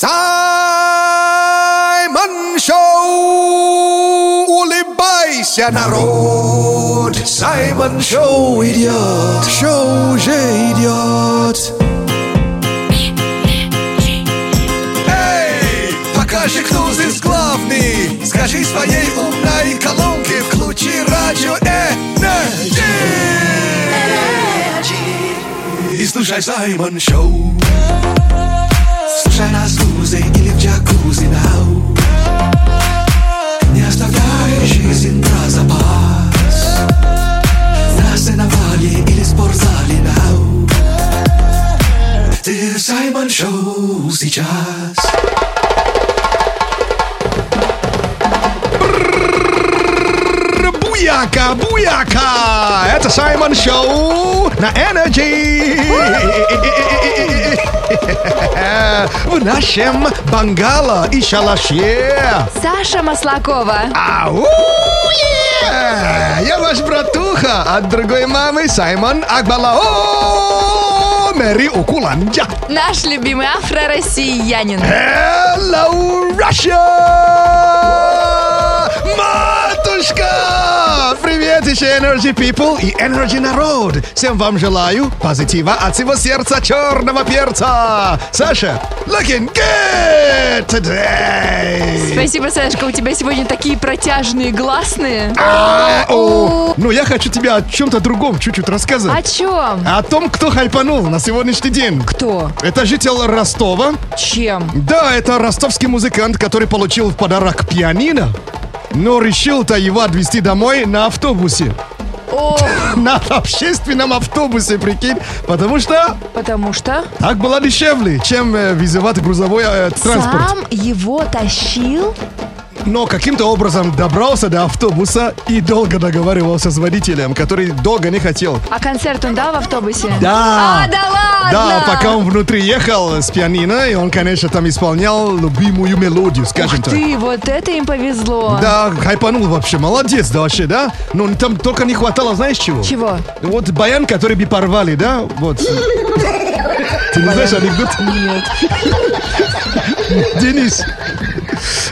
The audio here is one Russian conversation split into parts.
Саймон Шоу! Улыбайся, народ! Саймон Шоу идет! Шоу уже идет! Эй, покажи, кто здесь главный! Скажи своей умной колонке, включи радио Energy! И слушай Саймон Шоу! Слушай нас в или в джакузи нау Не оставляй жизнь про запас На сеновале или спортзале нау Ты в Саймон Шоу сейчас Буяка, буяка! Это Саймон Шоу на Energy! В нашем бангало и шалаше! Саша Маслакова. Ау! Я ваш братуха от другой мамы Саймон Акбалао! Мэри Укуланджа! Наш любимый афро-россиянин. Hello, Russia! Матушка! Привет еще Energy People и Energy народ! Всем вам желаю позитива от всего сердца черного перца! Саша, looking good today! Спасибо, Сашка, у тебя сегодня такие протяжные гласные. А, о, ну, я хочу тебе о чем-то другом чуть-чуть О рассказать. чем? О том, кто хайпанул на сегодняшний день. Кто? Это житель Ростова. Чем? Да, это ростовский музыкант, который получил в подарок пианино, но решил-то его отвезти домой на автобусе. О, На общественном автобусе, прикинь. Потому что потому что так было дешевле, чем э, вызывать грузовой э, транспорт. сам его тащил. Но каким-то образом добрался до автобуса и долго договаривался с водителем, который долго не хотел. А концерт он дал в автобусе? Да. А, да ладно! Да, пока он внутри ехал с пианино, и он, конечно, там исполнял любимую мелодию, скажем Ух так. ты, вот это им повезло. Да, хайпанул вообще, молодец, да, вообще, да? Но там только не хватало, знаешь чего? Чего? Вот баян, который бы порвали, да? Вот. Ты не знаешь анекдот? Нет. Денис,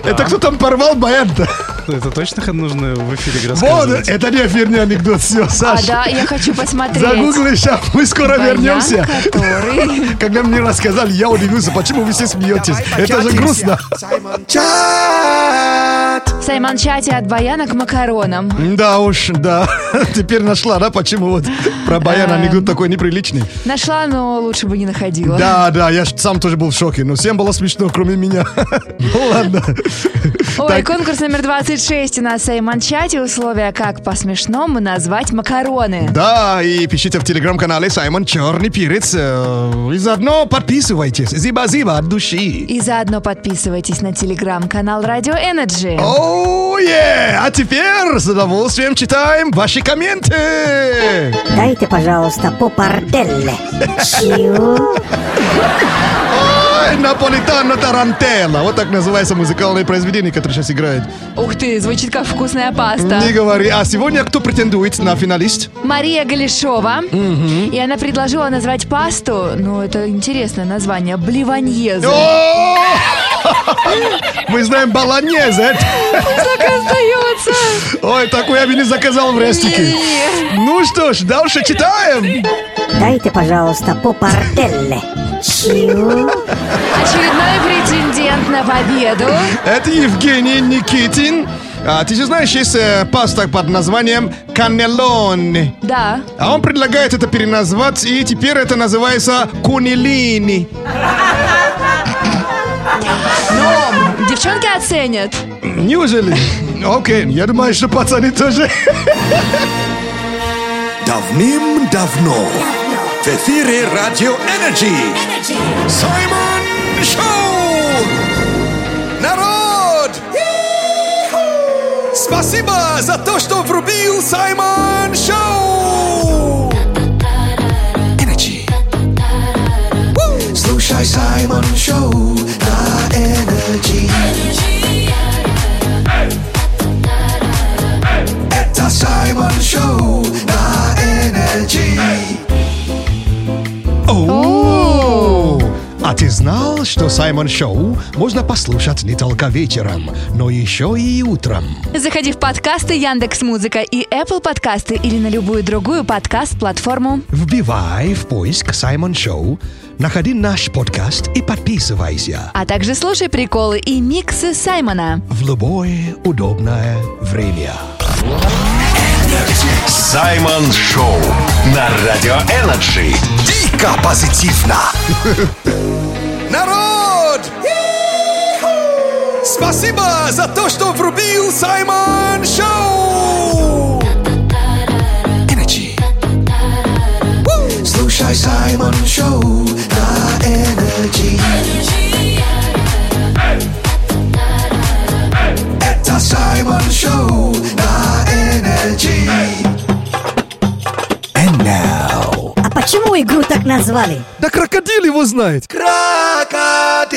это кто там порвал баян-то? Это точно нужно в эфире Вот, рассказывать? это не эфирный анекдот, все, А, Саша. да, я хочу посмотреть. Загугли, сейчас мы скоро Баян, вернемся. который... Когда мне рассказали, я удивился, почему вы все смеетесь. Это же грустно. Саймон Чат! В Саймон-чате от баяна к макаронам. Да уж, да. Теперь нашла, да, почему вот про баян Эм. анекдот такой неприличный. Нашла, но лучше бы не находила. Да, да, я сам тоже был в шоке, но всем было смешно, кроме меня. Ну ладно. Ой, Так. конкурс номер 26 у нас в Саймон-чате. Условия, как по-смешному назвать макароны. Да, и пишите в телеграм-канале Саймон Черный Перец. э, И заодно подписывайтесь. Зиба-зиба от души. И заодно подписывайтесь на телеграм-канал Радио Energy. Оу, е! А теперь с удовольствием читаем ваши комменты. Дайте, пожалуйста, по парделле. Чего? Наполитано Тарантелла. Вот так называется музыкальное произведение, которое сейчас играет. Ух ты, звучит как вкусная паста. Не говори. А сегодня кто претендует на финалист? Мария Галишова. И она предложила назвать пасту, ну, это интересное название, бливаньезе. О! Мы знаем баланьезе. Так остается. Ой, такой я бы не заказал в рестике. Ну что ж, дальше читаем. Дайте, пожалуйста, по парделле. Чего? Очередной претендент на победу. Это Евгений Никитин. А, ты же знаешь, есть э, паста под названием каннелоне. Да. А он предлагает это переназвать, и теперь это называется кунилини. Но девчонки оценят. Неужели? Окей, я думаю, что пацаны тоже. Давным-давно в эфире Радио Energy Саймон Шоу! Народ! Спасибо за то, что врубил Саймон Шоу! Energy Слушай Саймон Шоу на Energy знал, что Саймон Шоу можно послушать не только вечером, но еще и утром. Заходи в подкасты Яндекс Музыка и Apple подкасты или на любую другую подкаст-платформу. Вбивай в поиск Саймон Шоу, находи наш подкаст и подписывайся А также слушай приколы и миксы Саймона. в любое удобное время. Саймон Шоу на Радио Energy. Дико позитивно. Народ! Спасибо за то, что врубил Саймон Шоу! Energy. Woo! Слушай Саймон Шоу на Energy. Это Саймон Шоу игру так назвали? Да крокодил его знает. Крокодил.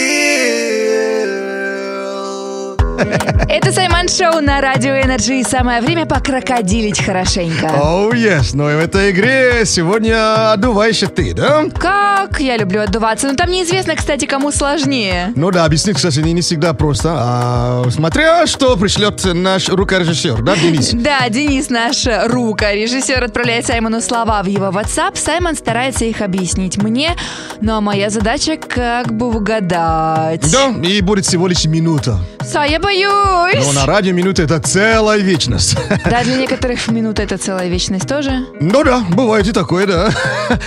Это Саймон Шоу на Радио Energy. И самое время покрокодилить хорошенько. Oh, yes, но в этой игре сегодня отдуваешь ты, да? Как я люблю отдуваться. Ну там неизвестно, кстати, кому сложнее. Ну да, объяснить, кстати, не, не всегда просто. А, смотря что пришлет наш рукорежиссер, да, Денис? Да, Денис, наш рука, режиссер, отправляет Саймону слова в его WhatsApp. Саймон старается их объяснить мне, ну а моя задача как бы угадать. Да, и будет всего лишь минута. Са, я боюсь. Но на радио минута это целая вечность. Да, для некоторых минута это целая вечность тоже. Ну да, бывает и такое, да.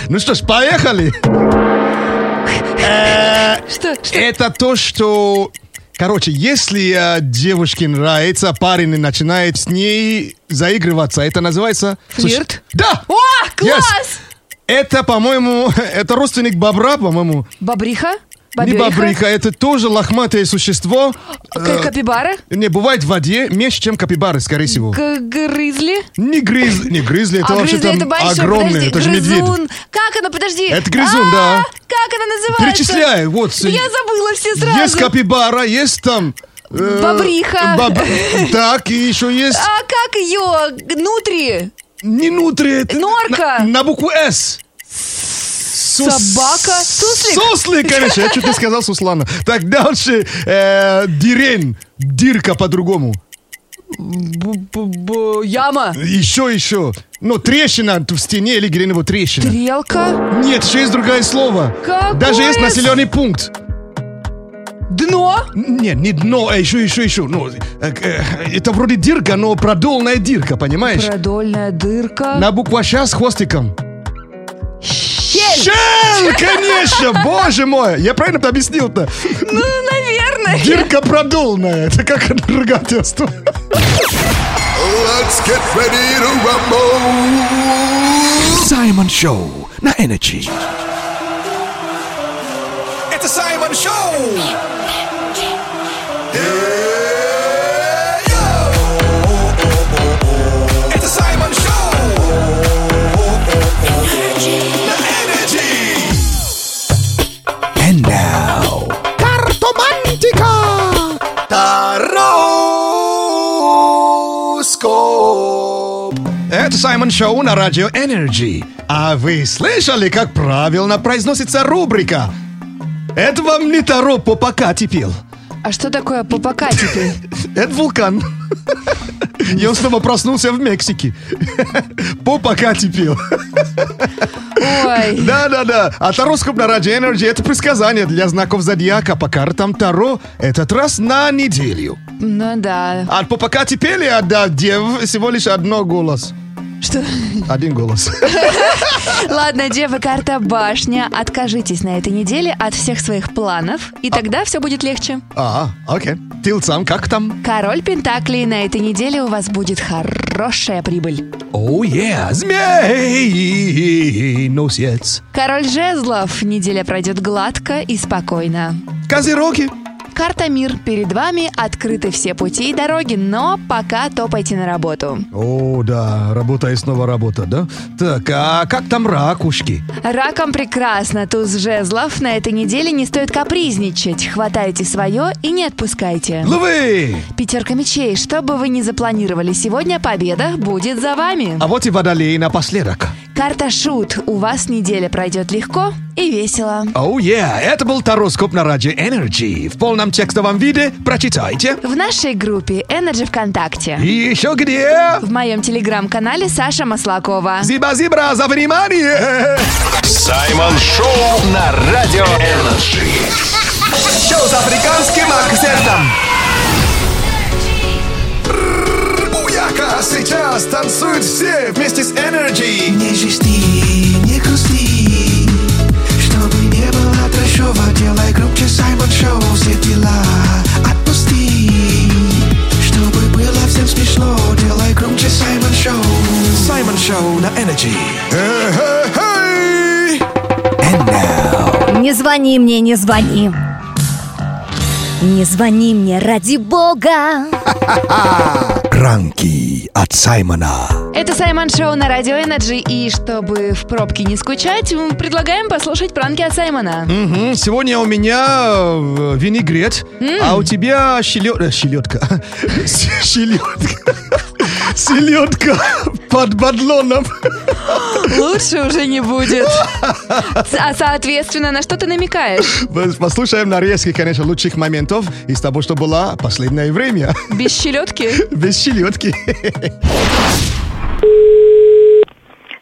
Ну что ж, поехали. Э, Что? Это то, что... Короче, если э, девушке нравится, парень начинает с ней заигрываться, это называется... Флирт? Да! О, класс! Это, по-моему, это родственник бобра, по-моему. Бобриха? Не Бобриха? бобриха, это тоже лохматое существо. К- Э, Капибара? Не, бывает в воде меньше, чем капибары, скорее всего. Г- Грызли? Не грызли, не грызли, это а вообще грызли там это большой, огромное, подожди, это же медведь. грызун. Как она, подожди. Это грызун, да. А, Как она называется? Перечисляй, вот. Я забыла все сразу. Есть капибара, есть там... э, Бобриха. боб- Так, и еще есть... А как ее? Нутри? Не нутри, это Норка. На, на букву С. Сус- Собака? Суслик? Суслик, конечно. Я чуть не сказал Суслана. Так, дальше. Э, дирень. Дирка по-другому. Яма? Еще, еще. Ну, трещина в стене или где-нибудь трещина. Стрелка? Нет, еще есть другое слово. Какое Даже есть населенный пункт. Дно? Нет, не дно, а еще, еще, еще. Ну, э, э, это вроде дирка, но продольная дирка, понимаешь? Продольная дырка? На букву «Щ» с хвостиком. Щель, конечно, боже мой. Я правильно объяснил-то? Ну, наверное. Дирка продольная. Это как ругательство. Let's get ready to rumble. Саймон Шоу на Energy. Это Саймон Шоу. Это Саймон Шоу на радио Energy. А вы слышали, как правильно произносится рубрика? Это вам не Таро Попакати пел. А что такое попокатипи? Это вулкан. И он снова проснулся в Мексике. Ой. Да-да-да. А тароскоп на радио Energy это предсказание для знаков зодиака по картам Таро этот раз на неделю. Ну да. А по Покати пели, а да, дев всего лишь одно голос. Что? Один голос. Ладно, Дева, карта башня. Откажитесь на этой неделе от всех своих планов, и тогда все будет легче. А, окей. Тилцам, как там? Король Пентаклей, на этой неделе у вас будет хорошая прибыль. Оу, yeah. Змей, носец. Король Жезлов, неделя пройдет гладко и спокойно. Козероги. Карта Мир, перед вами открыты все пути и дороги, но пока топайте на работу. О, да, работа и снова работа, да? Так, а как там ракушки? Раком прекрасно, туз жезлов. На этой неделе не стоит капризничать. Хватайте свое и не отпускайте. Лвы! Пятерка мечей. Что бы вы ни запланировали сегодня, победа будет за вами. А вот и водолей напоследок. Карта Шут. У вас неделя пройдет легко и весело. Оу, oh, yeah. это был тароскоп на радио Energy. В полном текстовом виде прочитайте. В нашей группе Energy ВКонтакте. И еще где? В моем телеграм-канале Саша Маслакова. Зиба-зибра за внимание! Саймон Шоу на Радио Energy. Шоу с африканским акцентом. Буяка сейчас танцуют все вместе с Energy. Не жести, Шоу, все дела отпусти. Чтобы было всем смешно, делай громче Саймон Шоу. Саймон Шоу на Energy. Эй-эй-эй! And now. Не звони мне, не звони. Не звони мне ради бога. Ранки от Саймона. Это Саймон Шоу на Радио Energy, и чтобы в пробке не скучать, предлагаем послушать пранки от Саймона. Мгм, Сегодня у меня э, винегрет, а у тебя щелё- э, щелёдка. Селедка под бадлоном. Лучше уже не будет. А соответственно, на что ты намекаешь? Послушаем нарезки, конечно, лучших моментов из того, что было последнее время. Без щелетки? Без щелетки.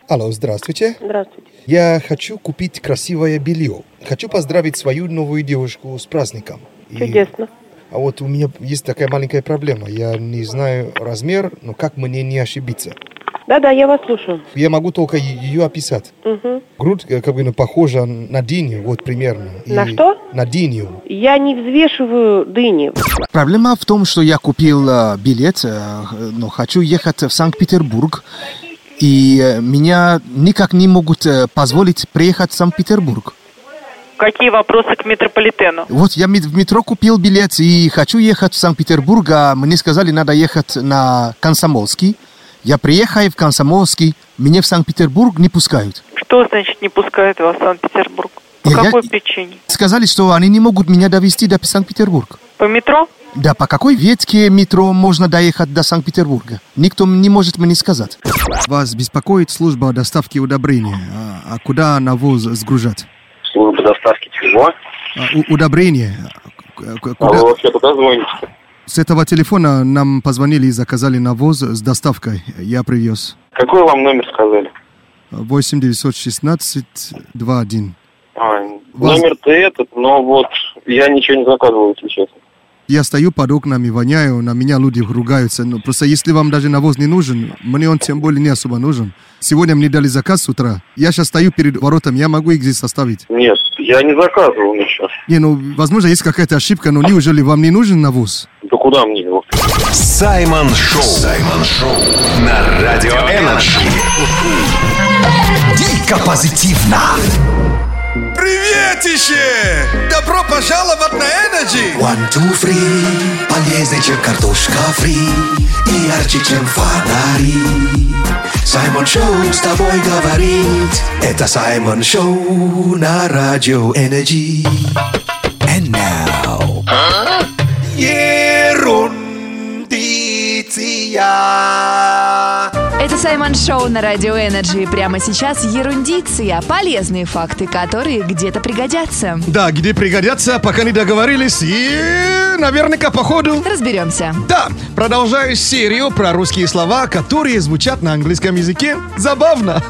Алло, здравствуйте. Здравствуйте. Я хочу купить красивое белье. Хочу поздравить свою новую девушку с праздником. И- Чудесно. А вот у меня есть такая маленькая проблема. Я не знаю размер, но как мне не ошибиться? Да-да, я вас слушаю. Я могу только ее описать. Мгм. Грудь э, как бы ну, похожа на диню, вот примерно. И- На что? На диню. Я не взвешиваю дыни. Проблема в том, что я купил э, билет, э, но хочу ехать в Санкт-Петербург, и меня никак не могут позволить приехать в Санкт-Петербург. Какие вопросы к метрополитену? Вот я в метро купил билет и хочу ехать в Санкт-Петербург, а мне сказали, надо ехать на Комсомольский. Я приехал в Комсомольский, меня в Санкт-Петербург не пускают. Что значит не пускают вас в Санкт-Петербург? По Я- какой я- причине? Сказали, что они не могут меня довести до Санкт-Петербурга. По метро? Да, по какой ветке метро можно доехать до Санкт-Петербурга? Никто не может мне сказать. Вас беспокоит служба доставки удобрения. А, а куда навоз сгружать? Служба доставки чего? А, у- удобрения. К- к- А Куда? вы вообще куда звоните? С этого телефона нам позвонили и заказали навоз с доставкой. Я привез. Какой вам номер сказали? 8 916 21. А, Вас- Номер-то этот, но вот я ничего не заказывал, если честно. Я стою под окнами, воняю, на меня люди ругаются. Но просто если вам даже навоз не нужен, мне он тем более не особо нужен. Сегодня мне дали заказ с утра. Я сейчас стою перед воротами, я могу их здесь оставить. Нет, я не заказывал ничего. Не, ну, возможно, есть какая-то ошибка, но неужели вам не нужен навоз? Да куда мне его? Саймон Шоу. Саймон Шоу на Радио Energy. Дико позитивно. Приветище! Добро пожаловать на Energy! One, two, three. Полезнее, чем картошка фри. И ярче, чем фонари. Саймон Шоу с тобой говорит. Это Саймон Шоу на Радио Energy. And now. Ерундиция. Саймон Шоу на Радио Energy. Прямо сейчас ерундиция. Полезные факты, которые где-то пригодятся. Да, где пригодятся, пока не договорились. И наверняка по ходу. Разберемся. Да, продолжаю серию про русские слова, которые звучат на английском языке. Забавно.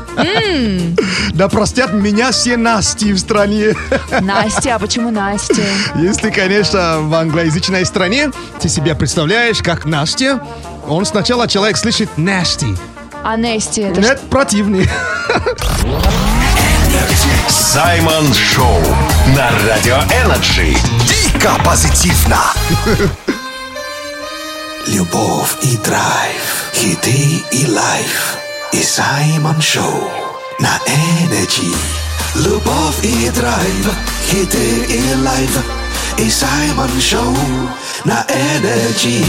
Да простят меня все Насти в стране. Настя, а почему Настя? Если, конечно, в англоязычной стране ты себя представляешь как Настя, он сначала человек слышит nasty. А Нести это Нет, противный. Саймон Шоу на Радио Energy. Дико позитивно. Любовь и драйв, хиты и life. И Саймон Шоу на Energy. Любовь и драйв, хиты и life. И Саймон Шоу на Energy.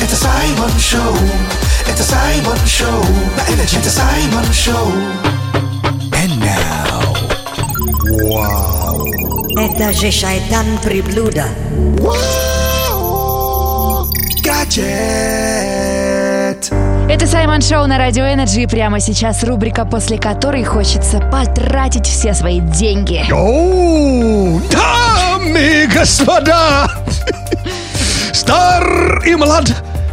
Это Саймон Шоу, это Саймон Шоу на Energy. Это Саймон Шоу. And now. Это же шайтан приблуда. Гаджет. Hit. Это Саймон Шоу на Радио Energy. И прямо сейчас рубрика, после которой хочется потратить все свои деньги. Оу, дамы и господа, стар и млад,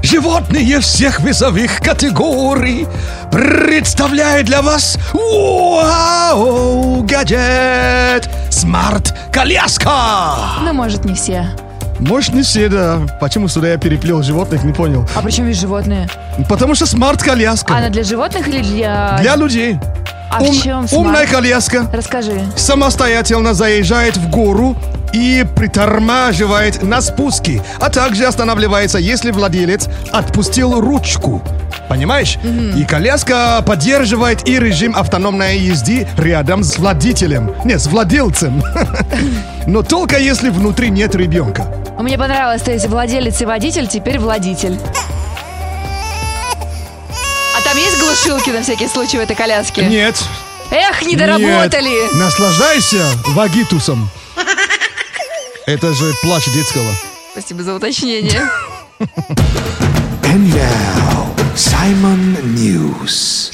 животные всех весовых категорий представляют для вас вау, гаджет смарт-коляска. Ну, может, не все. Может, не все, да. Почему сюда я переплел животных, не понял. А почему есть животные? Потому что смарт-коляска. Она для животных или для... Для людей. А в чем смарт? Умная коляска Расскажи. самостоятельно заезжает в гору и притормаживает на спуске, а также останавливается, если владелец отпустил ручку. Понимаешь? И коляска поддерживает и режим автономной езды рядом с водителем. Не, с владельцем. Но только если внутри нет ребенка. Мне понравилось, то есть владелец и водитель, теперь владитель. А там есть глушилки на всякий случай в этой коляске? Нет. Эх, не доработали! Нет. Наслаждайся вагитусом. Это же плач детского. Спасибо за уточнение. And now, Simon News.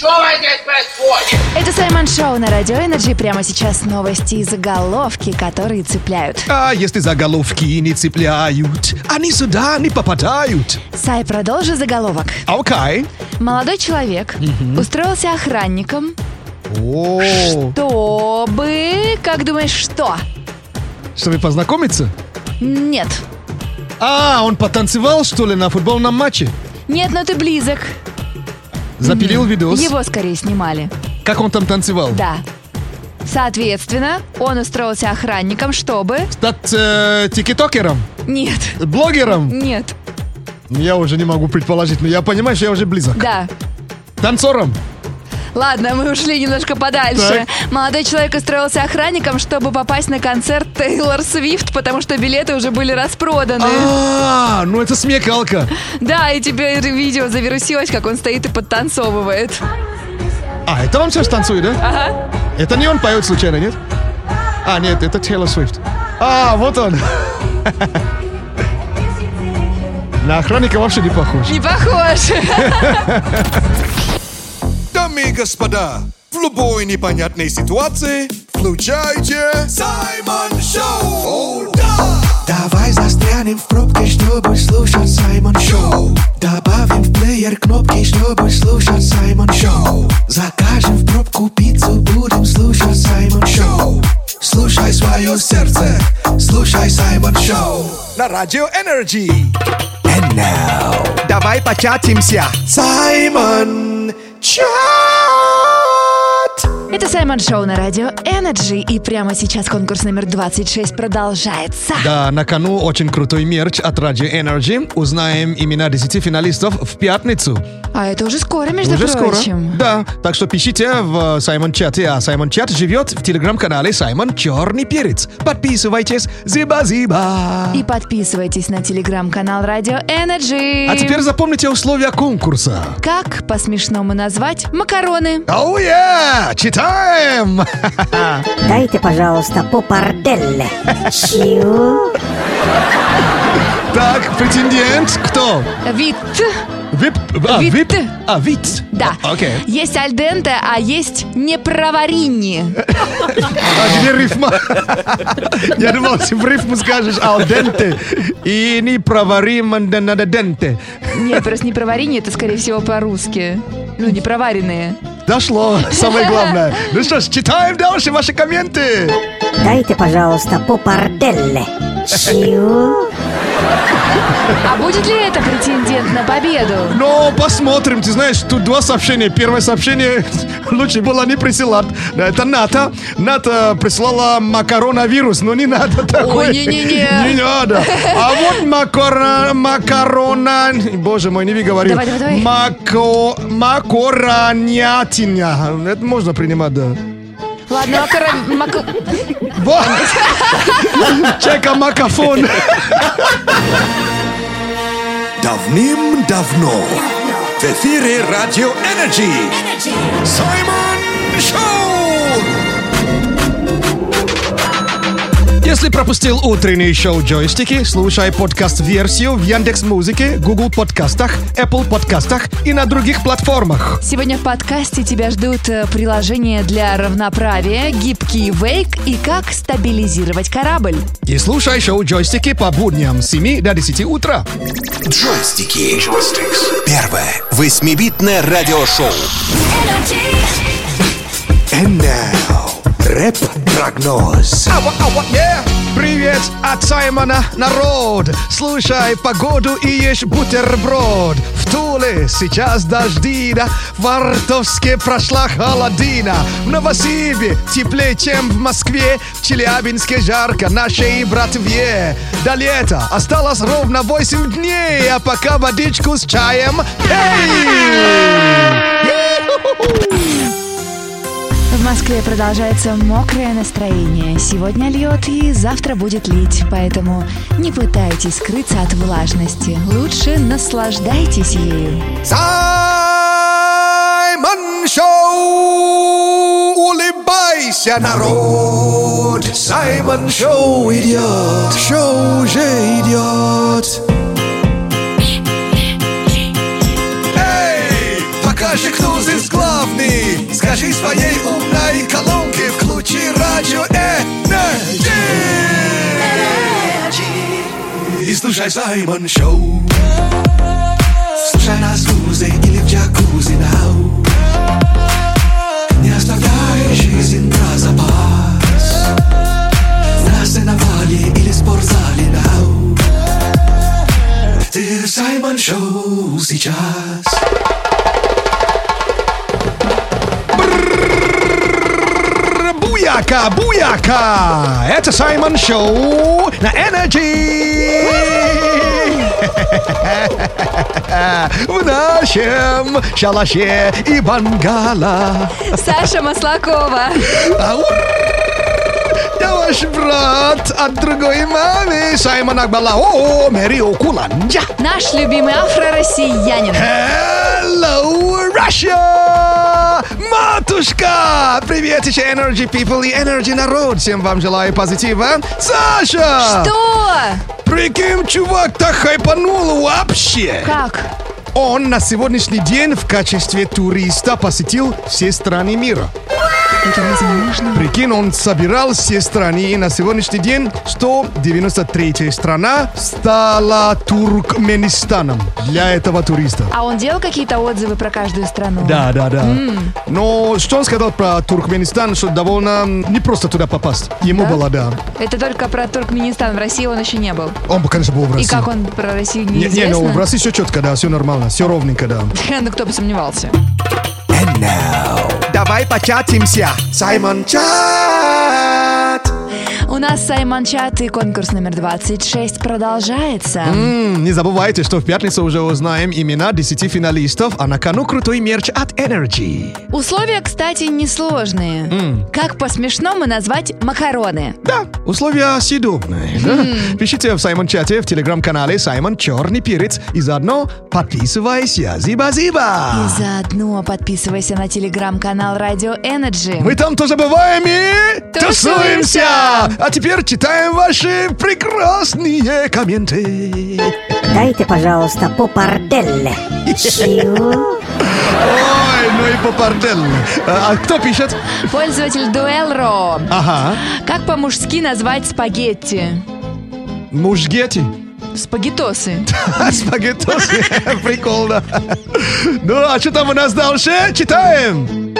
Это Саймон Шоу на Радио Energy. Прямо сейчас новости и заголовки, которые цепляют. А если заголовки не цепляют, они сюда не попадают. Сай, продолжи заголовок. Окей. Молодой человек устроился охранником, чтобы... Как думаешь, что? Чтобы познакомиться? Нет. А, он потанцевал, что ли, на футбольном матче? Нет, но ты близок. Запилил видос. Его скорее снимали. Как он там танцевал? Да. Соответственно, он устроился охранником, чтобы... Стать э, тикетокером? Нет, Блогером? нет, Я уже не могу предположить, но я понимаю, что я уже близок. да. Танцором? Ладно, мы ушли немножко подальше. Так. Молодой человек устроился охранником, чтобы попасть на концерт Тейлор Свифт, потому что билеты уже были распроданы. А, ну это смекалка. Да, и тебе видео завирусилось, как он стоит и подтанцовывает. А, это он сейчас танцует, да? Ага. Это не он поет случайно, нет? А, нет, это Тейлор Свифт. А, вот он. На охранника вообще не похож. Не похож. Дамы и господа, в любой непонятной ситуации включайте Саймон Шоу. О, да! Давай застрянем в пробке, чтобы слушать Саймон Шоу. Добавим в плеер кнопки, чтобы слушать Саймон Шоу. Закажем в пробку пиццу, будем слушать Саймон Шоу. Слушай свое сердце, слушай Саймон Шоу. На Радио Energy. And now, Давай початимся. Саймон Чат! Это Саймон Шоу на радио Energy, и прямо сейчас конкурс номер 26 продолжается. Да, на кону очень крутой мерч от Radio Energy. Узнаем имена 10 финалистов в пятницу. А это уже скоро, между Уже скоро. прочим. Да, так что пишите в Саймон Чате, а Саймон Чат живет в телеграм-канале Саймон Черный Перец. Подписывайтесь, зиба-зиба. И подписывайтесь на телеграм-канал Радио Energy. А теперь запомните условия конкурса. Как по-смешному назвать макароны? Оу, yeah! Читаем! Дайте, пожалуйста, попарделле. Чего? Так, претендент кто? Вид. Вип? А, Вит. вип? А, вит. Да. Окей. Есть альденте, а есть непроварини. А где рифма? Я думал, ты в рифму скажешь алденте и не проварим денте. Нет, просто непроварини, это, скорее всего, по-русски. Ну, непроваренные. Дошло, самое главное. Ну что ж, читаем дальше ваши комменты. Дайте, пожалуйста, попарделле. Чего? А будет ли это претендент на победу? Ну, посмотрим. Ты знаешь, тут два сообщения. Первое сообщение лучше было не присылать. Это Ната. Ната прислала макаронавирус, но не надо такое. не-не-не. Не надо. А вот макарона... Макарона... Боже мой, не выговорил. Давай, давай, давай. Мако... Макоронятиня. Это можно принимать, да. Ладно, макарон... мака- Вот. Чека макафон. Давным-давно В эфире Радио Energy. Саймон Шоу. Если пропустил утреннее шоу «Джойстики», слушай подкаст-версию в Яндекс Музыке, Google подкастах, Apple подкастах и на других платформах. Сегодня в подкасте тебя ждут э, приложения для равноправия, гибкий вейк и как стабилизировать корабль. И слушай шоу «Джойстики» по будням с 7 до 10 утра. Джойстики. Первое восьмибитное радиошоу. And now, рэп-прогноз. Привет от Саймона, народ! Слушай погоду и ешь бутерброд. В Туле сейчас дожди, да? В Артовске прошла холодина. В Новосибе теплее, чем в Москве. В Челябинске жарко, нашей братве. До лета осталось ровно 8 дней, а пока водичку с чаем пей! В Москве продолжается мокрое настроение. Сегодня льет и завтра будет лить, поэтому не пытайтесь скрыться от влажности. Лучше наслаждайтесь ею. Саймон Шоу! Улыбайся, народ! Саймон Шоу идет! Шоу уже идет! Кто здесь главный! Скажи своей умной колонке, включи радио Energy! И слушай Саймон Шоу! Слушай нас в лузе или в джакузи now Не оставляй жизнь про запас На сеновале или спортзале нау Ты Саймон Шоу сейчас Буяка, буяка! Это Саймон Шоу на Energy! В нашем шалаше и бангала. Саша Маслакова. Я ваш брат от другой мамы Саймон Акбалао Мэри Окуланджа. Наш любимый афро-россиянин. Hello, Russia! Матушка! Привет еще Energy People и Energy народ! Всем вам желаю позитива. Саша! Что? Прикинь, чувак так хайпанул вообще! Как? Он на сегодняшний день в качестве туриста посетил все страны мира. Это возможно? Прикинь, он собирал все страны, и на сегодняшний день 193 страна стала Туркменистаном для этого туриста. А он делал какие-то отзывы про каждую страну? Да, да, да. М. Но что он сказал про Туркменистан, что довольно не просто туда попасть. Ему Да? было, да. Это только про Туркменистан. В России он еще не был. Он, конечно, был в И России. как он про Россию Не, не, неизвестно? ну в России все четко, да, все нормально, все ровненько, да. Ну, кто бы сомневался. Давай початимся. Саймон Чат У нас Саймон Чат и конкурс номер 26 продолжается. М, не забывайте, что в пятницу уже узнаем имена 10 финалистов, а на кону крутой мерч от Energy. Условия, кстати, несложные. М. Как по-смешному назвать макароны? Да, условия съедобные. да? Пишите в Саймон чате в телеграм-канале Саймон Черный Перец и заодно подписывайся. Зиба-зиба! И заодно подписывайся на телеграм-канал Радио Energy. Мы там тоже бываем и Тусуемся! А теперь читаем ваши прекрасные комменты. Дайте, пожалуйста, по парделле. Чего? Ой, ну и попардел. А, а кто пишет? Пользователь Дуэлро. Ага. Как по-мужски назвать спагетти? Мужгети. Спагетосы. Спагеттосы. Прикольно. Ну, а что там у нас дальше? Читаем.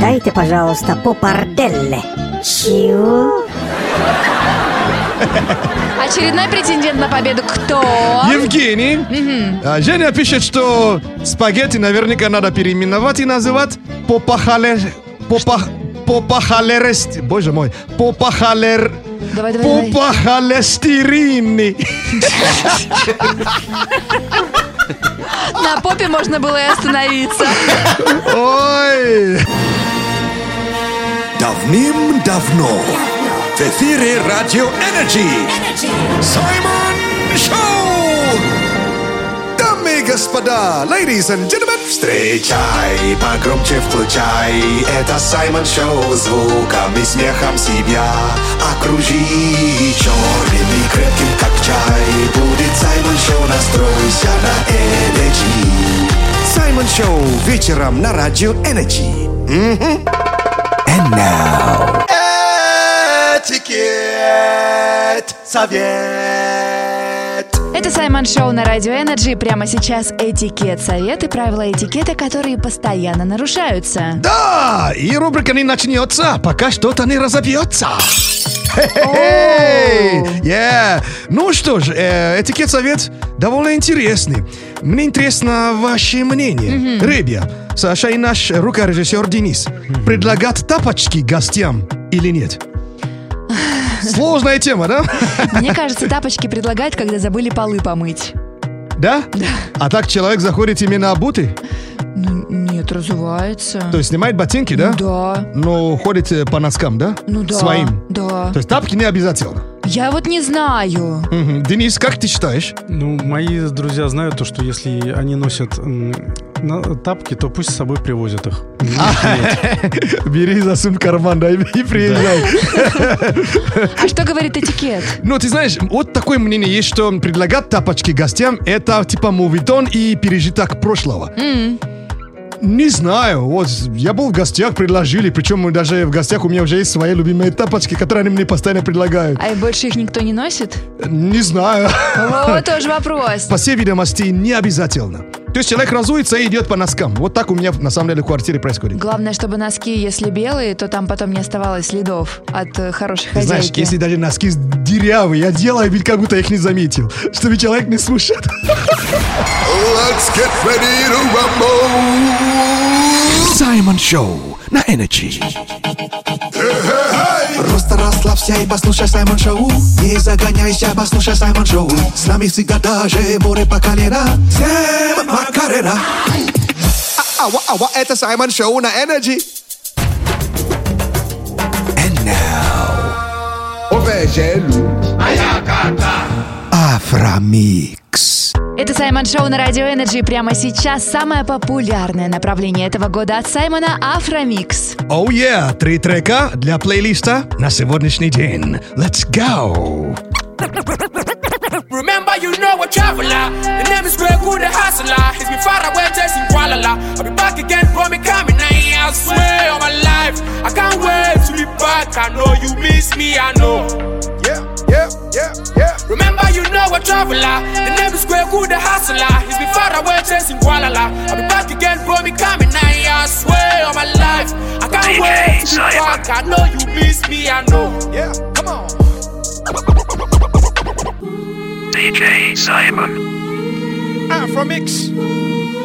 Дайте, пожалуйста, по парделле. Чего? Очередной претендент на победу кто? Евгений. А, Женя пишет, что спагетти наверняка надо переименовать и называть попахале... Попа... Попахалерест... Боже мой. Попахалер... Давай, давай, давай. Попахалестерини. На попе можно было и остановиться. Ой. Давным-давно в эфире Радио Energy. Саймон Шоу! Дамы и господа, ladies and gentlemen, Встречай, погромче включай. Это Саймон Шоу. Звуком и смехом себя Окружи черным и крепким, как чай. Будет Саймон Шоу, настройся на Energy Саймон Шоу вечером на радио Energy. And now Этикет, совет. Это Саймон Шоу на Радио Energy. Прямо сейчас этикет, советы, правила этикета, которые постоянно нарушаются. Да, и рубрика не начнется, пока что-то не разобьется. Хе-хе-хей! Yeah. Ну что ж, э, этикет совет довольно интересный. Мне интересно ваше мнение. Ребя, Саша и наш рукорежиссер Денис предлагат тапочки гостям или нет? Сложная тема, да? Мне кажется, тапочки предлагают, когда забыли полы помыть. Да? Да. А так человек заходит именно обутый? Ну, нет, разувается. То есть снимает ботинки, да? Да. Но ходит э, по носкам, да? Ну да. Своим. Да. То есть тапки не обязательно. Я вот не знаю. Мгм. Денис, как ты считаешь? Ну, мои друзья знают то, что если они носят м, на- тапки, то пусть с собой привозят их. Бери, засунь в карман, да, и и приезжай. А что говорит этикет? Ну, ты знаешь, вот такое мнение есть, что предлагать тапочки гостям это типа мувитон и пережиток прошлого. Не знаю, вот я был в гостях, предложили, причем мы даже в гостях у меня уже есть свои любимые тапочки, которые они мне постоянно предлагают. А и больше их никто не носит? Не знаю. Вот тоже вопрос. По всей видимости, не обязательно. То есть человек разуется и идет по носкам. Вот так у меня на самом деле в квартире происходит. Главное, чтобы носки, если белые, то там потом не оставалось следов от э, хорошей Ты знаешь, хозяйки. если даже носки дырявые, я делаю вид, как будто я их не заметил, чтобы человек не слушал. Let's get ready to rumble. Саймон Шоу на Energy расслабься и послушай Саймон Шоу Не загоняйся, послушай Саймон Шоу С нами всегда даже море по колено Всем Макарена Ава, ава, это Саймон Шоу на Energy. And now Afromix Это Саймон Шоу на Радио Energy. Прямо сейчас самое популярное направление этого года от Саймона – Афромикс. Оу, oh yeah, три трека для плейлиста на сегодняшний день. Let's go! Remember, you know a traveler. The name is Greg Wood, the hustler. He's been far away, chasing Kuala I'll be back again, for me coming. I swear on my life, I can't wait to be back. I know you miss me, I know. Yeah, yeah, yeah, yeah. Remember, you know a traveler. The name is Greg Wood, the hustler. He's been far away, chasing Kuala I'll be back again, for me coming. I swear on my life, I can't wait to be back. I know you miss me, I know. Yeah, come on. DJ Simon. Afromix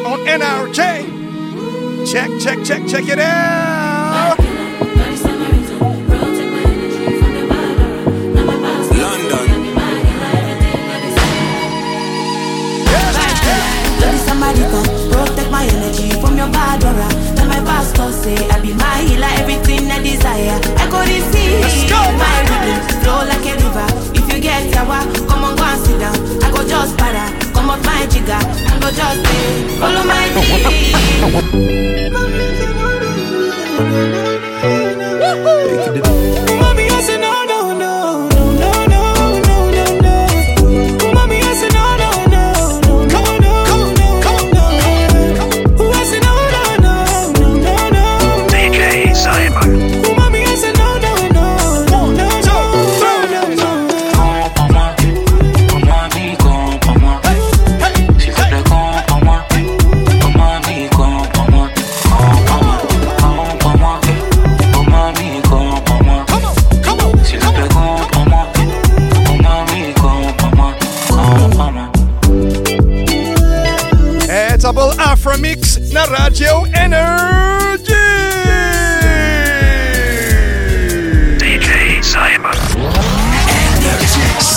on NRJ. Check, check, check, check it out. Bloody Samaritan, protect my energy from your bad aura. Tell my pastor say I be my healer, everything I desire. I go receive my rhythm, flow like a river. If you get yawa, come on go and sit down. I go just para, come up my jigger, I go just stay, follow my. Mommy,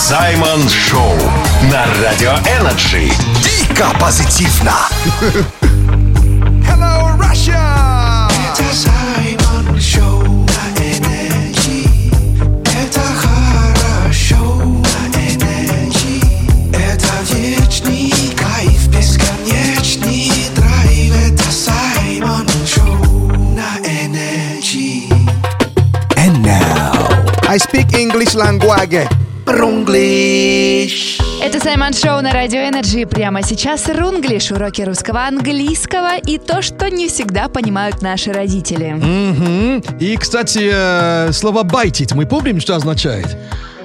Саймон Шоу на Радио Energy. Дико позитивно. Hello, Russia! Это Саймон Шоу на Energy. Это хорошо на Energy. Это вечный кайф, бесконечный драйв. Это Саймон Шоу на Energy. And now, I speak English language. Рунглиш. Это Саймон Шоу на Радио Energy. Прямо сейчас рунглиш, уроки русского английского и то, что не всегда понимают наши родители. Мгм. И, кстати, э, слово «байтить» мы помним, что означает?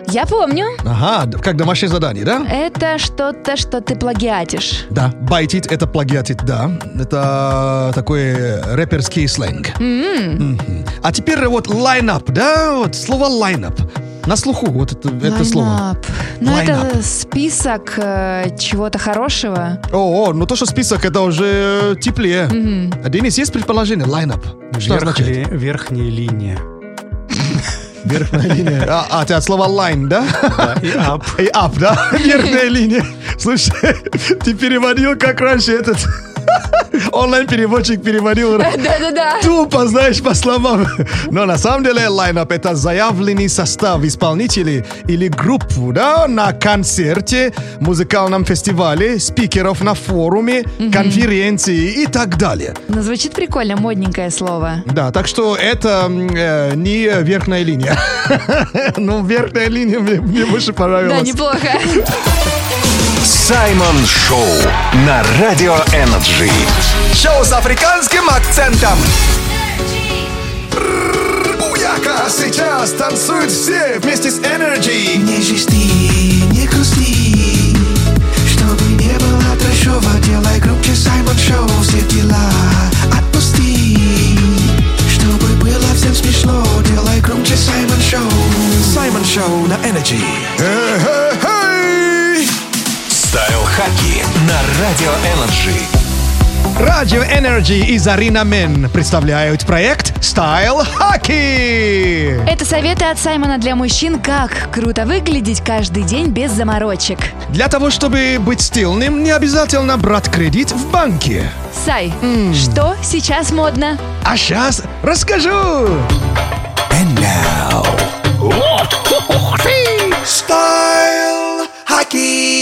Я помню, Ага, как домашнее задание, да? это что-то, что ты плагиатишь. Да, байтить это плагиатить, да. Это такой рэперский сленг. М. Мгм. А теперь вот line-up, да? Вот слово line-up. На слуху вот это, это слово. Ну, это список э, чего-то хорошего. О, о, ну то, что список, это уже теплее. Мгм. А, Денис, есть предположение? Line-up. Что означает? Верхняя, верхняя линия. Верхняя линия. А, а, ты от слова line, да? и up. И up, да? Верхняя линия. Слушай, ты переводил, как раньше этот онлайн-переводчик переводил. Да-да-да. Тупо, знаешь, по словам. Но на самом деле лайнап это заявленный состав исполнителей или группу, да, на концерте, музыкальном фестивале, спикеров на форуме, конференции и так далее. Ну, звучит прикольно, модненькое слово. Да, так что это э, не верхняя линия. Ну, верхняя линия мне, мне больше Да, понравилась. неплохо. Саймон Шоу на Радио Energy. Шоу с африканским акцентом. Буяка сейчас танцуют все вместе с Energy. Не жести, не грусти, чтобы не было трэшово, делай громче Саймон Шоу, все дела отпусти. Чтобы было всем смешно, делай громче Саймон Шоу. Саймон Шоу на Energy. Style хаки на Радио Energy. Радио Energy и Zarina Men представляют проект Style хаки. Это советы от Саймона для мужчин, как круто выглядеть каждый день без заморочек. Для того, чтобы быть стильным, не обязательно брать кредит в банке. Сай, что сейчас модно? А сейчас расскажу. Style Hockey.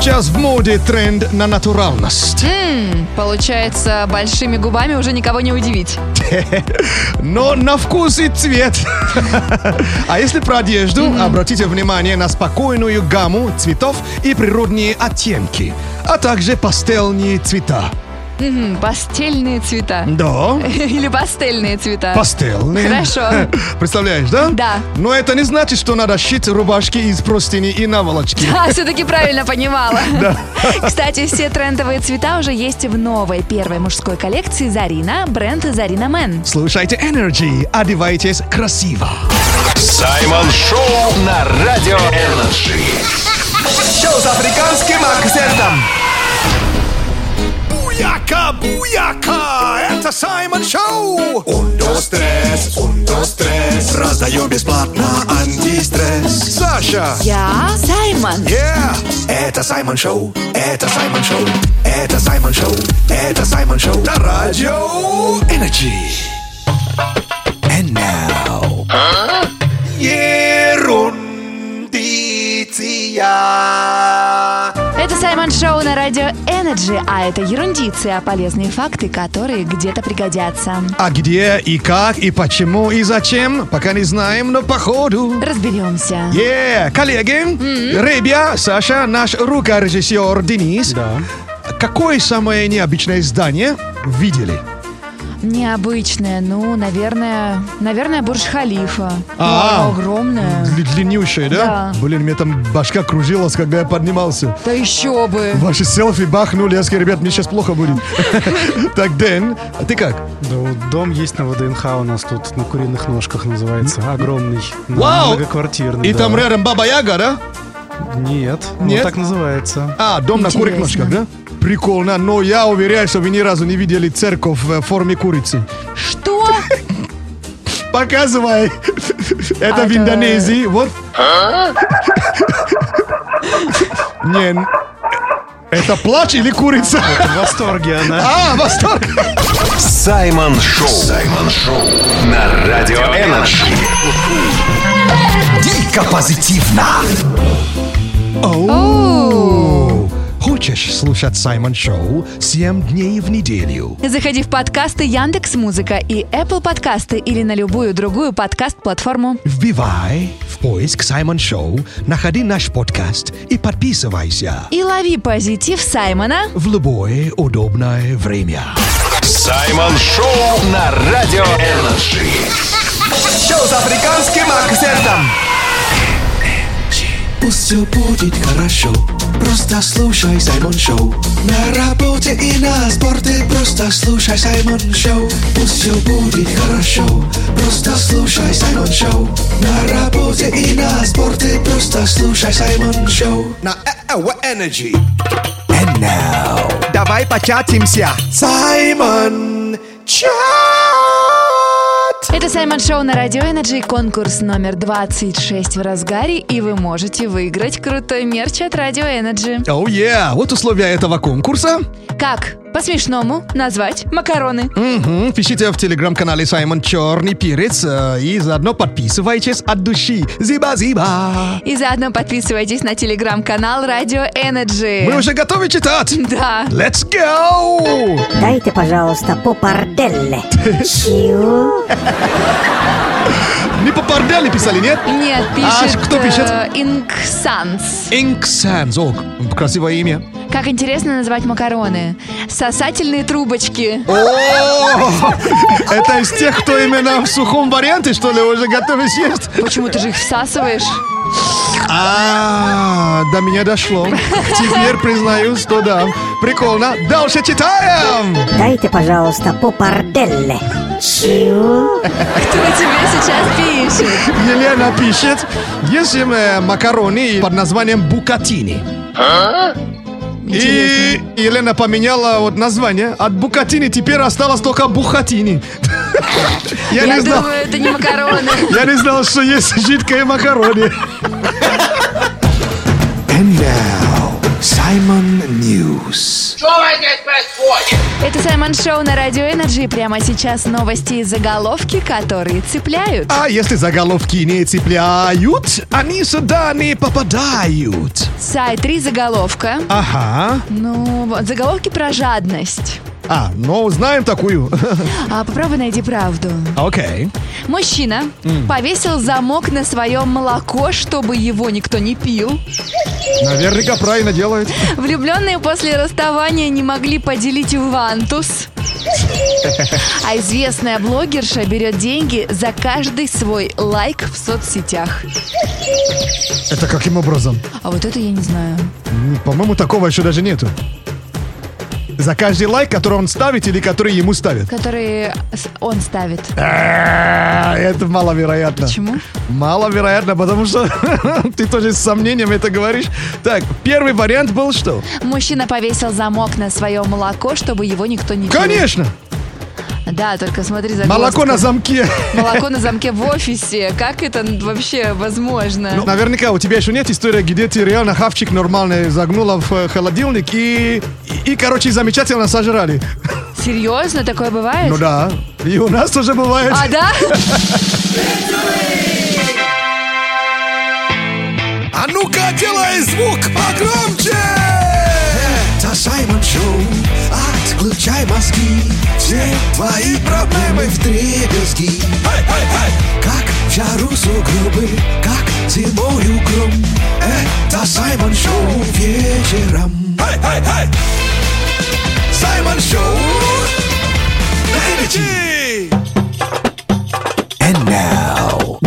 Сейчас в моде тренд на натуральность. М, получается, большими губами уже никого не удивить. Но на вкус и цвет. А если про одежду, обратите внимание на спокойную гамму цветов и природные оттенки, а также пастельные цвета. Мгм, Постельные цвета. Да. Или пастельные цвета. Пастельные. Хорошо. Представляешь, да? Да. Но это не значит, что надо шить рубашки из простыни и наволочки. Да, все-таки правильно понимала. Кстати, все трендовые цвета уже есть в новой первой мужской коллекции Zarina, бренд Zarina Men. Слушайте Energy, одевайтесь красиво. Саймон Шоу на Радио Energy. Шоу с африканским акцентом. Буяка, буяка, это Саймон Шоу. Ундо стресс, ундо стресс. Раздаю бесплатно антистресс. Саша. Я Саймон. Yeah. Это Саймон Шоу, это Саймон Шоу, это Саймон Шоу, это Саймон Шоу. На радио Energy. And now. Ерундиция. Это Саймон Шоу на радио Energy, а это ерундиция, полезные факты, которые где-то пригодятся. А где и как и почему и зачем, пока не знаем, но походу. Разберемся. Yeah, коллеги, Ребя, Саша, наш рукорежиссер Денис. Да. Какое самое необычное здание видели? Необычное, ну, наверное, наверное, Бурж-Халифа. А. Ну, огромное. Дли- Длиннющее, да? Да. Блин, мне там башка кружилась, когда я поднимался. Да еще бы. Ваши селфи бахнули, я сказал, ребят, мне сейчас плохо будет. Так, Дэн, а ты как? Да, вот дом есть на ВДНХ у нас тут, на куриных ножках называется. Огромный. Вау! Многоквартирный. И там рядом Баба Яга, да? Нет, Нет? ну так называется. А, дом на Интересно. ножках, да? Прикольно, но я уверяю, что вы ни разу не видели церковь в форме курицы. Что? Показывай. Это А в Индонезии. Вот. Не, н- это плач или курица? В восторге она. А, восторг. Саймон Шоу. Саймон Шоу на Радио Energy. Дико позитивно. Оу. Хочешь слушать Саймон Шоу 7 дней в неделю? Заходи в подкасты Яндекс Музыка и Apple подкасты или на любую другую подкаст-платформу. Вбивай в поиск Саймон Шоу, находи наш подкаст и подписывайся И лови позитив Саймона в любое удобное время. Саймон Шоу на Радио Energy. Шоу с африканским акцентом. Пусть все будет хорошо, просто слушай Саймон Шоу. На работе и на спорте просто слушай Саймон Шоу. Пусть все будет хорошо, просто слушай Саймон Шоу. На работе и на спорте просто слушай Саймон Шоу. На Energy. And now, Давай початимся. Саймон Чат! Это Саймон Шоу на Радио Energy, конкурс номер 26 в разгаре, и вы можете выиграть крутой мерч от Радио Energy. Оу, yeah. Вот условия этого конкурса. Как? По-смешному назвать макароны. Мгм. Пишите в телеграм-канале Саймон Черный Перец э, и заодно подписывайтесь от души. Зиба-зиба. И заодно подписывайтесь на телеграм-канал Радио Energy. Мы уже готовы читать? Да. Let's go! Дайте, пожалуйста, по парделле. Чего? Не по пардели писали, нет? Нет, А пишет кто пишет? э, Ink Sans. Ink Sans. О, красивое имя. Как интересно называть макароны. Сосательные трубочки. О, это из тех, кто именно в сухом варианте, что ли, уже готовы съесть? Почему ты же их всасываешь? А, до меня дошло. Теперь признаюсь, что да. Прикольно. Дальше читаем. Дайте, пожалуйста, по парделле. Чего? Кто тебе сейчас пишет? Елена пишет, есть э, макароны под названием букатини. И Елена поменяла вот название. От букатини теперь осталось только бухатини. Я Я не знал. думаю, это не макароны. Я не знал, что есть жидкое макарони. And now, Simon News. Это Саймон Шоу на And now, Simon News. Прямо сейчас новости и заголовки, которые цепляют. А если заголовки не цепляют, они сюда не попадают. Сай, три заголовка. Ага. Ну, вот, заголовки про жадность. А, ну, знаем такую. А попробуй найди правду. Окей. Мужчина повесил замок на свое молоко, чтобы его никто не пил. Наверняка правильно делает. Влюбленные после расставания не могли поделить вантус. А известная блогерша берет деньги за каждый свой лайк в соцсетях. Это каким образом? А вот это я не знаю. По-моему, такого еще даже нету. За каждый лайк, который он ставит или который ему ставят. Который он ставит. А, Это маловероятно. Почему? Маловероятно, потому что ты тоже с сомнением это говоришь. Так, первый вариант был что? Мужчина повесил замок на свое молоко, чтобы его никто не. Конечно! Да, только смотри за Молоко на замке. Молоко на замке в офисе. Как это вообще возможно? Ну, наверняка у тебя еще нет истории, где ты реально хавчик нормальный загнула в э, холодильник и, и, и, короче, замечательно сожрали. Серьезно, такое бывает? Ну да, и у нас тоже бывает. А, да? А ну-ка, делай звук погромче! Это Саймон Шоу. Отключай мозги. Все твои проблемы в дребезги. Как в жару сугробы, как зимою гром. Это Саймон Шоу вечером. Саймон Шоу на Energy. And now.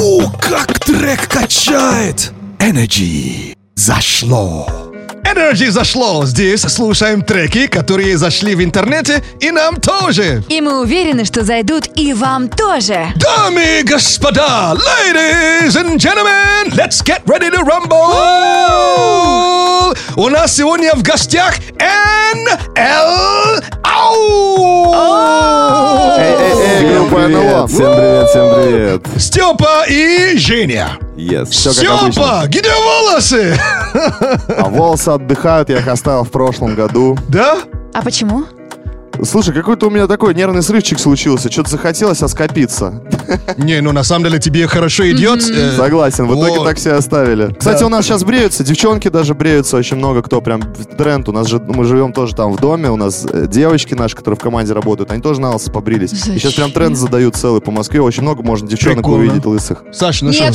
У, как трек качает. Energy. Зашло. Energy зашло. Здесь слушаем треки, которые зашли в интернете, и нам тоже. И мы уверены, что зайдут и вам тоже. Дамы и господа, ladies and gentlemen, let's get ready to rumble! У нас сегодня в гостях НЛ Ау! Всем привет, всем привет, всем привет. Степа и Женя. Yes, все. Степа, где волосы? А волосы отдыхают, я их оставил в прошлом году. Да? А почему? Слушай, какой-то у меня такой нервный срывчик случился. Что-то захотелось оскопиться. Не, ну на самом деле тебе хорошо идет. э, Согласен, в итоге так все оставили. Кстати, у нас сейчас бреются, девчонки даже бреются, очень много кто прям тренд. У нас же, мы живем тоже там в доме, у нас э, девочки наши, которые в команде работают, они тоже на лысо побрились. И сейчас прям тренд задают целый по Москве, очень много можно девчонок увидеть лысых. Саша, ну что?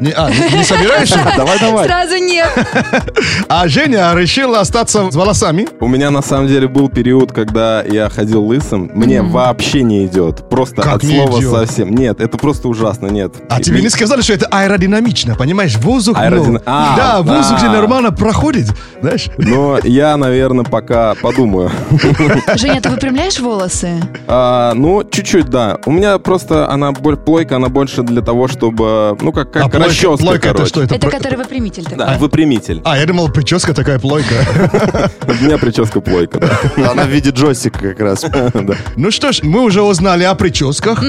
Не, а, не, не собираешься? Давай, давай. Сразу нет. А Женя решила остаться с волосами. У меня на самом деле был период, когда я ходил лысым. Мне вообще не идет. Просто Как от не слова идет? совсем. Нет, это просто ужасно, нет. А И тебе не сказали, что это аэродинамично, понимаешь? Воздух, ну, А, да, воздух же нормально проходит, знаешь? Но я, наверное, пока подумаю. Женя, ты выпрямляешь волосы? А, ну, чуть-чуть, да. У меня просто она боль- плойка, она больше для того, чтобы, ну, как, как А плойка- расческа, плойка это что? Это Это про- который выпрямитель такой. Да, выпрямитель. А, я думал, прическа такая плойка. У меня прическа плойка, да. Она в виде джойстика как раз. Ну что ж, мы уже узнали о прическах,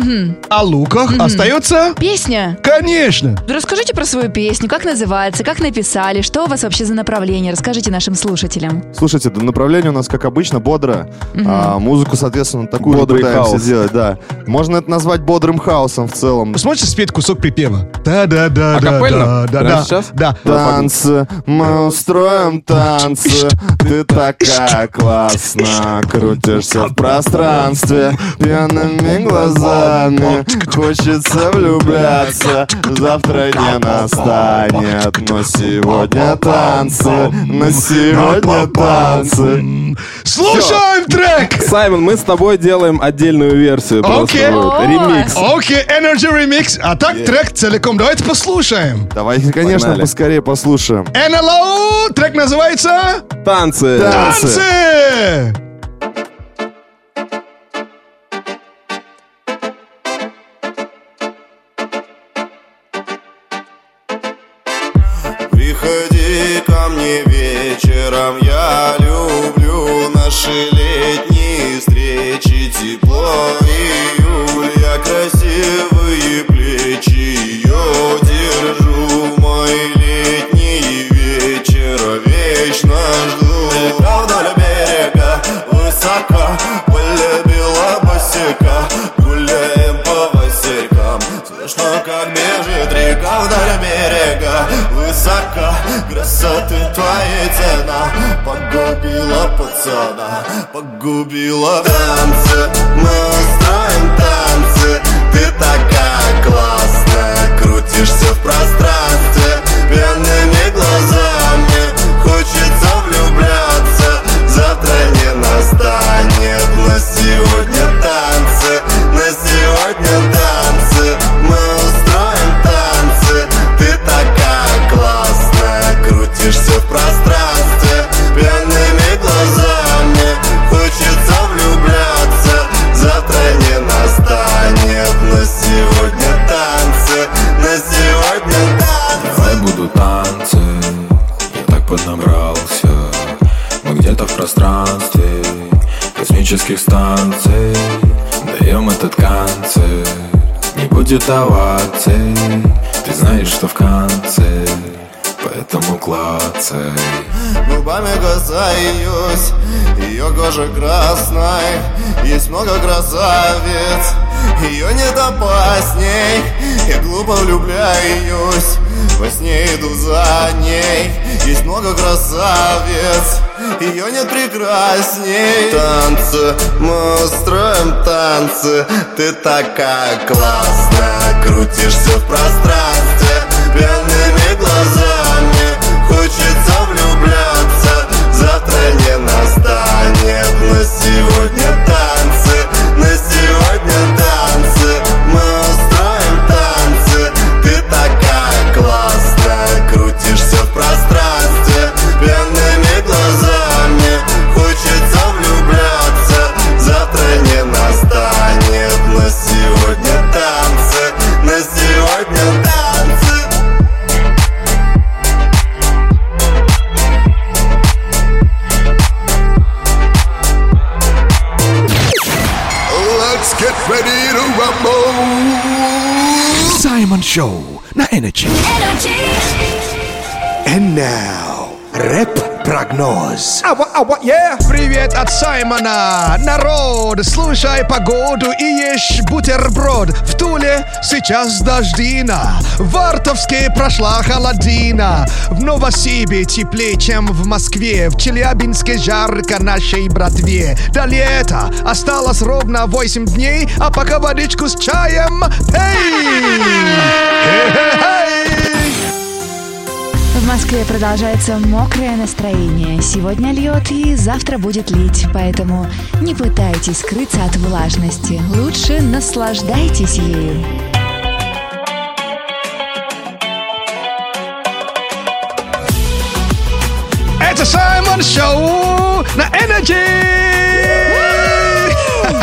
о луках. Остается? Песня. Конечно. Расскажите про свою песню, как называется, как написали, что у вас вообще за направление, расскажите нашим слушателям. Слушайте, да, направление у нас, как обычно, бодро. А, музыку, соответственно, такую пытаемся хаос. делать, да. Можно это назвать бодрым хаосом в целом. Сможете спеть кусок припева? Да, да, да, да, Акапельно? да, да, да. сейчас? Да. Танцы, мы устроим танцы Ты такая классная Крутишься в пространстве Пьяными глазами Хочется влюбляться Завтра не настанет Но сегодня танцы На сегодня танцы Слушаем трек! Саймон, мы с тобой делаем отдельную версию. просто Окей. вот, Ремикс. Окей, Energy Remix. А так трек целиком. Давайте послушаем. Давайте, конечно, Погнали. поскорее послушаем NLO, трек называется Танцы. Танцы. «Танцы». Красоты твоей цена. Погубила пацана, погубила танцы. Мы устроим танцы, ты такая классная. Крутишься в пространстве, будет оваций Ты знаешь, что в конце, поэтому клацай. Губами касаюсь ее кожи красной Есть много красавиц, ее нет опасней Я глупо влюбляюсь, во сне иду за ней. Есть много красавиц, ее нет прекрасней. Танцы, мы устроим танцы Ты такая классная, крутишься в пространстве Пьяными глазами, хочется влюбляться. Завтра не настанет, но сегодня танцы прогноз. Привет от Саймона! Народ, слушай погоду и ешь бутерброд. В Туле сейчас дождина. В Вартовске прошла холодина. В Новосибе теплее, чем в Москве. В Челябинске жарко нашей братве. До лета осталось ровно 8 дней, а пока водичку с чаем пей! В Москве продолжается мокрое настроение. Сегодня льет и завтра будет лить, поэтому не пытайтесь скрыться от влажности. Лучше наслаждайтесь ею. Это Саймон Шоу на Energy!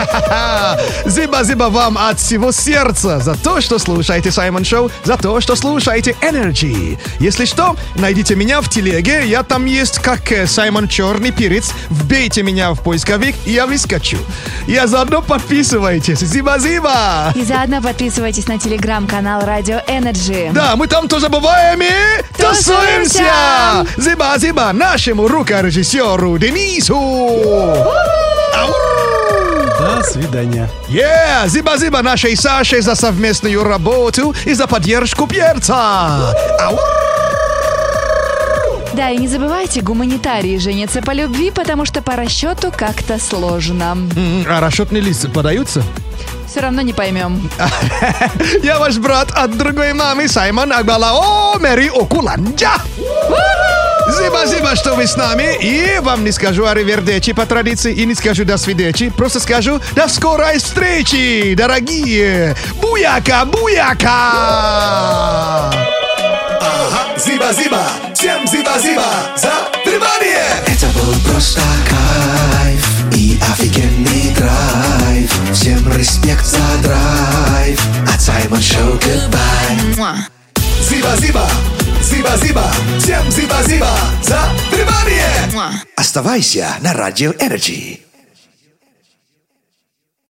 Зиба-зиба вам от всего сердца за то, что слушаете Саймон Шоу, за то, что слушаете Energy. Если что, найдите меня в телеге, я там есть как э, Саймон Черный Перец. Вбейте меня в поисковик, и я выскочу. Я заодно подписывайтесь. Зиба-зиба! И заодно подписывайтесь на телеграм-канал Радио Energy. Да, мы там тоже бываем и тусуемся! Зиба-зиба нашему рукорежиссеру Денису! До свидания. Yeah! Зиба-зиба нашей Саше за совместную работу и за поддержку перца! Ау! Да, и не забывайте, гуманитарии женятся по любви, потому что по расчету как-то сложно. М, А расчетные листы подаются? Все равно не поймем. Я ваш брат от другой мамы Саймон Акбала Мэри Окуланджа! Зиба-зиба, что вы с нами. И вам не скажу аривердечи по традиции, и не скажу до свидечи. Просто скажу до скорой встречи, дорогие. Буяка, буяка! Ага, зиба-зиба, всем зиба-зиба за внимание! Это был просто кайф и офигенный драйв. Всем респект за драйв. От Саймон Шоу goodbye. Зиба-зиба, зиба-зиба, всем зиба-зиба за внимание! Оставайся на Радио Energy.